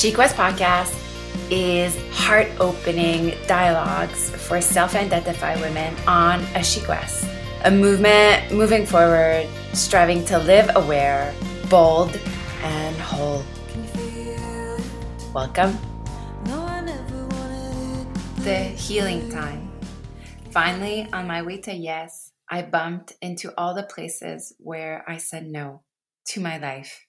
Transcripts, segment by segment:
She Quest Podcast is heart opening dialogues for self identified women on a She Quest, a movement moving forward, striving to live aware, bold, and whole. Welcome. The healing time. Finally, on my way to yes, I bumped into all the places where I said no to my life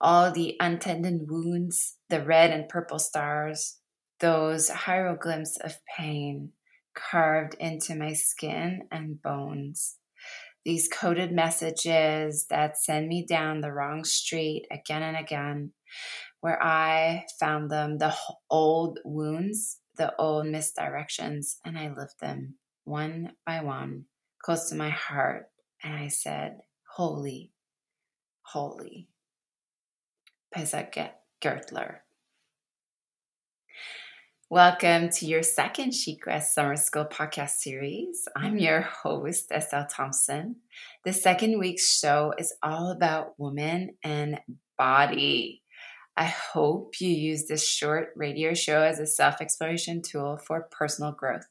all the untended wounds, the red and purple stars, those hieroglyphs of pain carved into my skin and bones. These coded messages that send me down the wrong street again and again, where I found them, the old wounds, the old misdirections, and I lived them one by one close to my heart. And I said, Holy, holy. Pesha Gertler. Welcome to your second She Quest Summer School podcast series. I'm your host, Estelle Thompson. The second week's show is all about woman and body. I hope you use this short radio show as a self exploration tool for personal growth.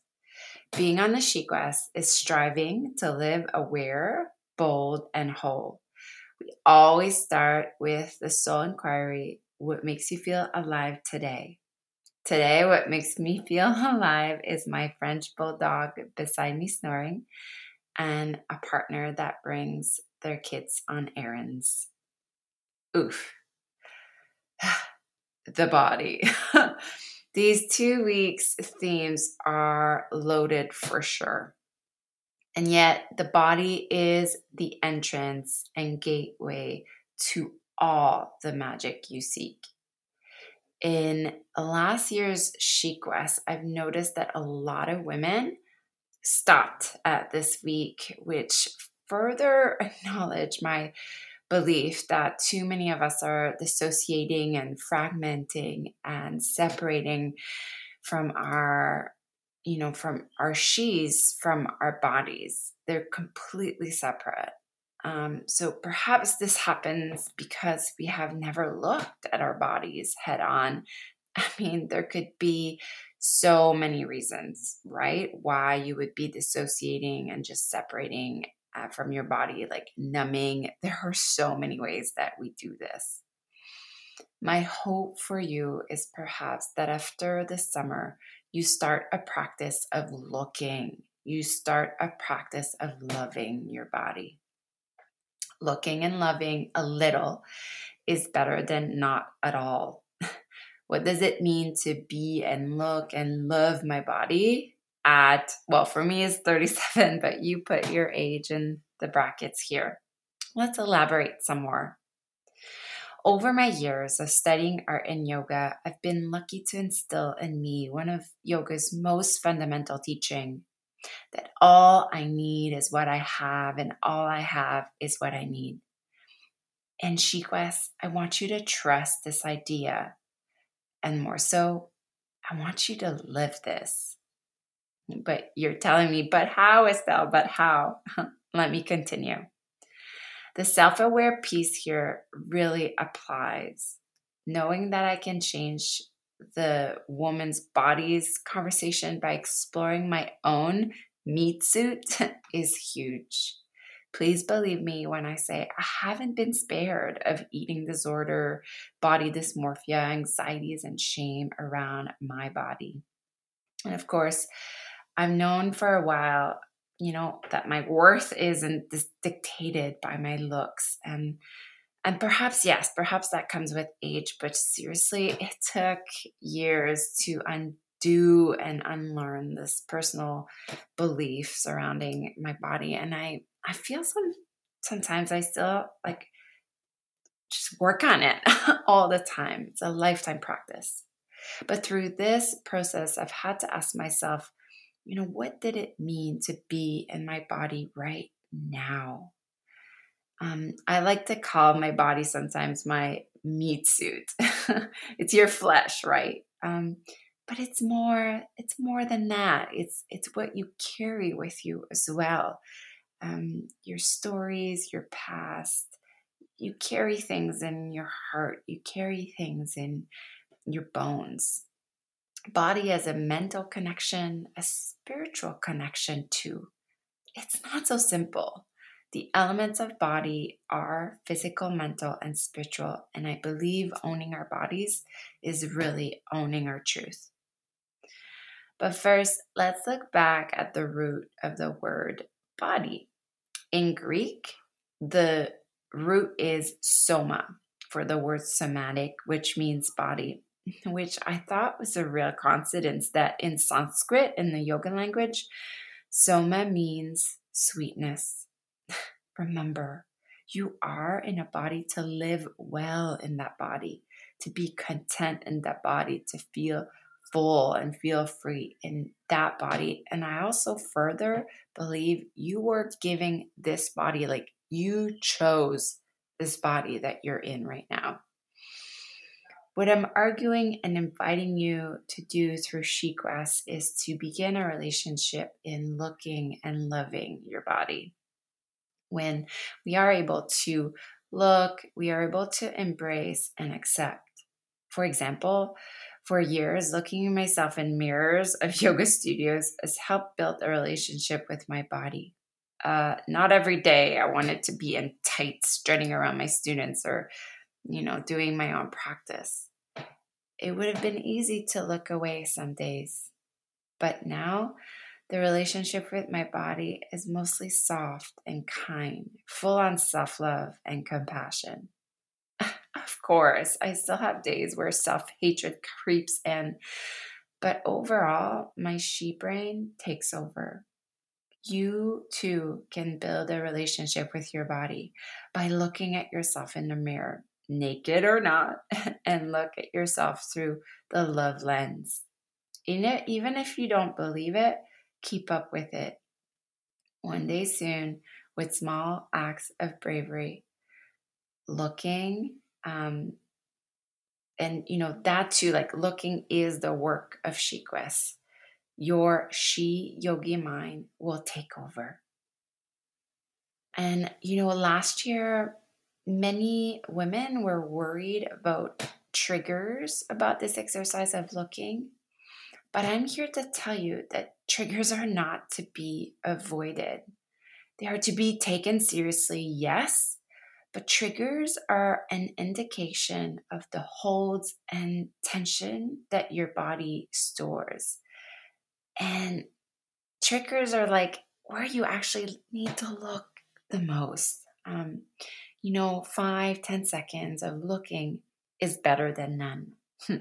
Being on the She Quest is striving to live aware, bold, and whole. We always start with the soul inquiry what makes you feel alive today? Today, what makes me feel alive is my French bulldog beside me snoring and a partner that brings their kids on errands. Oof. the body. These two weeks' themes are loaded for sure. And yet, the body is the entrance and gateway to all the magic you seek. In last year's She Quest, I've noticed that a lot of women stopped at this week, which further acknowledge my belief that too many of us are dissociating and fragmenting and separating from our you know, from our she's from our bodies. They're completely separate. Um, so perhaps this happens because we have never looked at our bodies head on. I mean, there could be so many reasons, right? Why you would be dissociating and just separating uh, from your body, like numbing. There are so many ways that we do this. My hope for you is perhaps that after this summer, you start a practice of looking. You start a practice of loving your body. Looking and loving a little is better than not at all. what does it mean to be and look and love my body at, well, for me is 37, but you put your age in the brackets here. Let's elaborate some more. Over my years of studying art and yoga, I've been lucky to instill in me one of yoga's most fundamental teaching that all I need is what I have, and all I have is what I need. And SheQuest, I want you to trust this idea. And more so, I want you to live this. But you're telling me, but how, Estelle? But how? Let me continue. The self aware piece here really applies. Knowing that I can change the woman's body's conversation by exploring my own meat suit is huge. Please believe me when I say I haven't been spared of eating disorder, body dysmorphia, anxieties, and shame around my body. And of course, I've known for a while you know that my worth isn't dictated by my looks. And and perhaps yes perhaps that comes with age but seriously it took years to undo and unlearn this personal belief surrounding my body. And i i feel some sometimes i still like just work on it all the time. It's a lifetime practice. But through this process i've had to ask myself you know, what did it mean to be in my body right now? Um, I like to call my body sometimes my meat suit. it's your flesh, right? Um, but it's more. It's more than that. It's it's what you carry with you as well. Um, your stories, your past. You carry things in your heart. You carry things in your bones. Body as a mental connection, a spiritual connection too. It's not so simple. The elements of body are physical, mental, and spiritual. And I believe owning our bodies is really owning our truth. But first, let's look back at the root of the word body. In Greek, the root is soma for the word somatic, which means body, which I thought was a real coincidence that in Sanskrit, in the yoga language, soma means sweetness. Remember, you are in a body to live well in that body, to be content in that body, to feel full and feel free in that body. And I also further believe you were giving this body, like you chose this body that you're in right now. What I'm arguing and inviting you to do through SheQuest is to begin a relationship in looking and loving your body. When we are able to look, we are able to embrace and accept. For example, for years, looking at myself in mirrors of yoga studios has helped build a relationship with my body. Uh, not every day I wanted to be in tights, strutting around my students or, you know, doing my own practice. It would have been easy to look away some days. But now, the relationship with my body is mostly soft and kind, full on self love and compassion. of course, I still have days where self hatred creeps in, but overall, my she brain takes over. You too can build a relationship with your body by looking at yourself in the mirror, naked or not, and look at yourself through the love lens. In it, Even if you don't believe it, keep up with it. One day soon, with small acts of bravery, looking um, and you know that too like looking is the work of SheQuest your she yogi mind will take over and you know last year many women were worried about triggers about this exercise of looking but i'm here to tell you that triggers are not to be avoided they are to be taken seriously yes but triggers are an indication of the holds and tension that your body stores. And triggers are like where you actually need to look the most. Um, you know, five, ten seconds of looking is better than none. Hmm.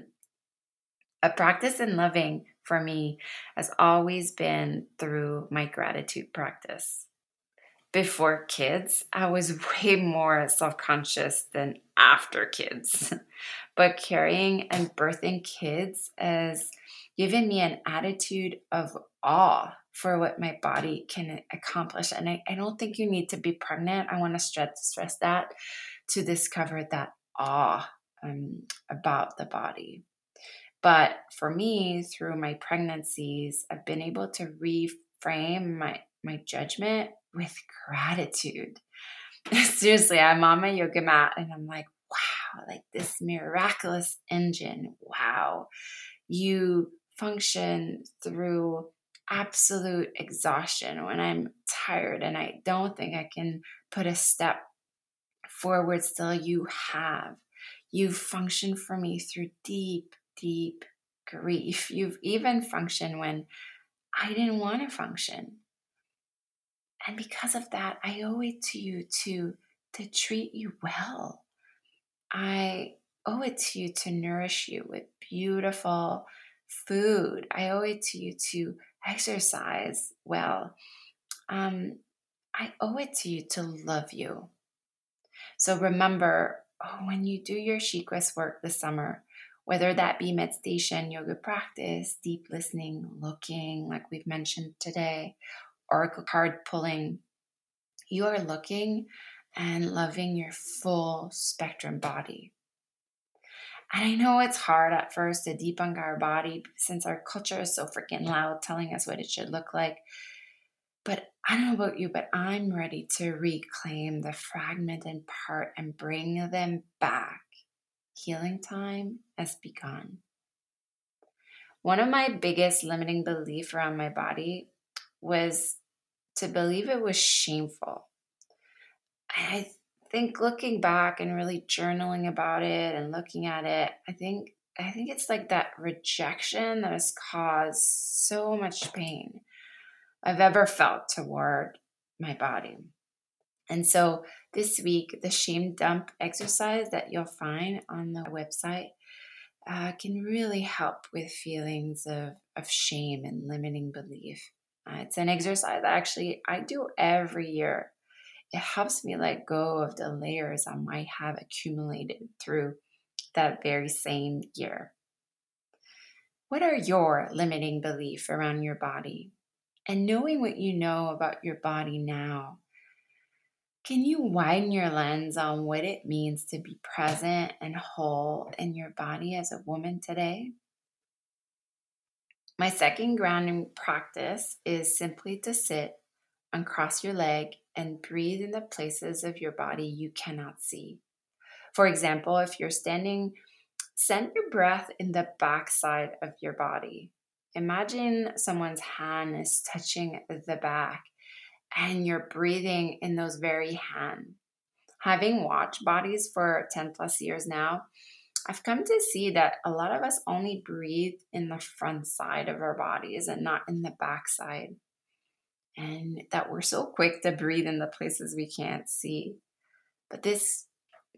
A practice in loving for me has always been through my gratitude practice before kids, I was way more self conscious than after kids. but carrying and birthing kids has given me an attitude of awe for what my body can accomplish. And I, I don't think you need to be pregnant. I want to stress, stress that to discover that awe um, about the body. But for me, through my pregnancies, I've been able to reframe my, my judgment with gratitude. Seriously, I'm on my yoga mat and I'm like, wow, like this miraculous engine. Wow. You function through absolute exhaustion when I'm tired and I don't think I can put a step forward still. You have. You've functioned for me through deep, deep grief. You've even functioned when I didn't want to function. And because of that, I owe it to you to, to treat you well. I owe it to you to nourish you with beautiful food. I owe it to you to exercise well. Um, I owe it to you to love you. So remember, oh, when you do your SheQuest work this summer, whether that be meditation, yoga practice, deep listening, looking, like we've mentioned today, oracle card pulling, you are looking and loving your full spectrum body. And I know it's hard at first to debunk our body since our culture is so freaking loud telling us what it should look like. But I don't know about you, but I'm ready to reclaim the fragmented part and bring them back Healing time has begun. One of my biggest limiting beliefs around my body was to believe it was shameful. I think looking back and really journaling about it and looking at it, I think I think it's like that rejection that has caused so much pain I've ever felt toward my body. And so this week, the shame dump exercise that you'll find on the website uh, can really help with feelings of, of shame and limiting belief. Uh, it's an exercise that actually I do every year. It helps me let go of the layers I might have accumulated through that very same year. What are your limiting beliefs around your body? And knowing what you know about your body now, can you widen your lens on what it means to be present and whole in your body as a woman today? My second grounding practice is simply to sit, uncross your leg, and breathe in the places of your body you cannot see. For example, if you're standing, send your breath in the backside of your body. Imagine someone's hand is touching the back and you're breathing in those very hands. Having watched bodies for 10 plus years now, I've come to see that a lot of us only breathe in the front side of our bodies and not in the back side. And that we're so quick to breathe in the places we can't see. But this,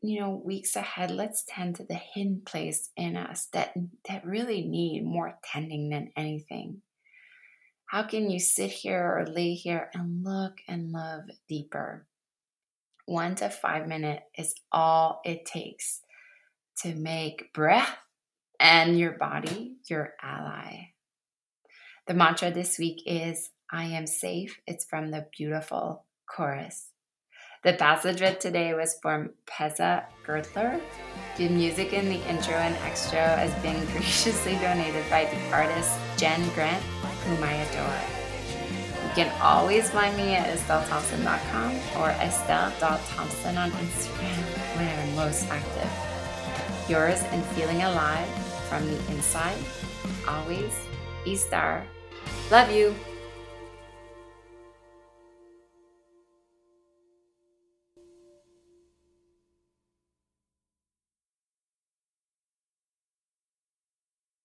you know, weeks ahead, let's tend to the hidden place in us that that really need more tending than anything. How can you sit here or lay here and look and love deeper? One to five minutes is all it takes to make breath and your body your ally. The mantra this week is I am safe. It's from the beautiful chorus. The passage read today was from Pesha Gertler. The music in the intro and extra has been graciously donated by the artist Jenn Grant whom I adore. You can always find me at estellethompson.com or estelle.thompson on Instagram where I'm most active. Yours and feeling alive from the inside. Always, E Star. Love you.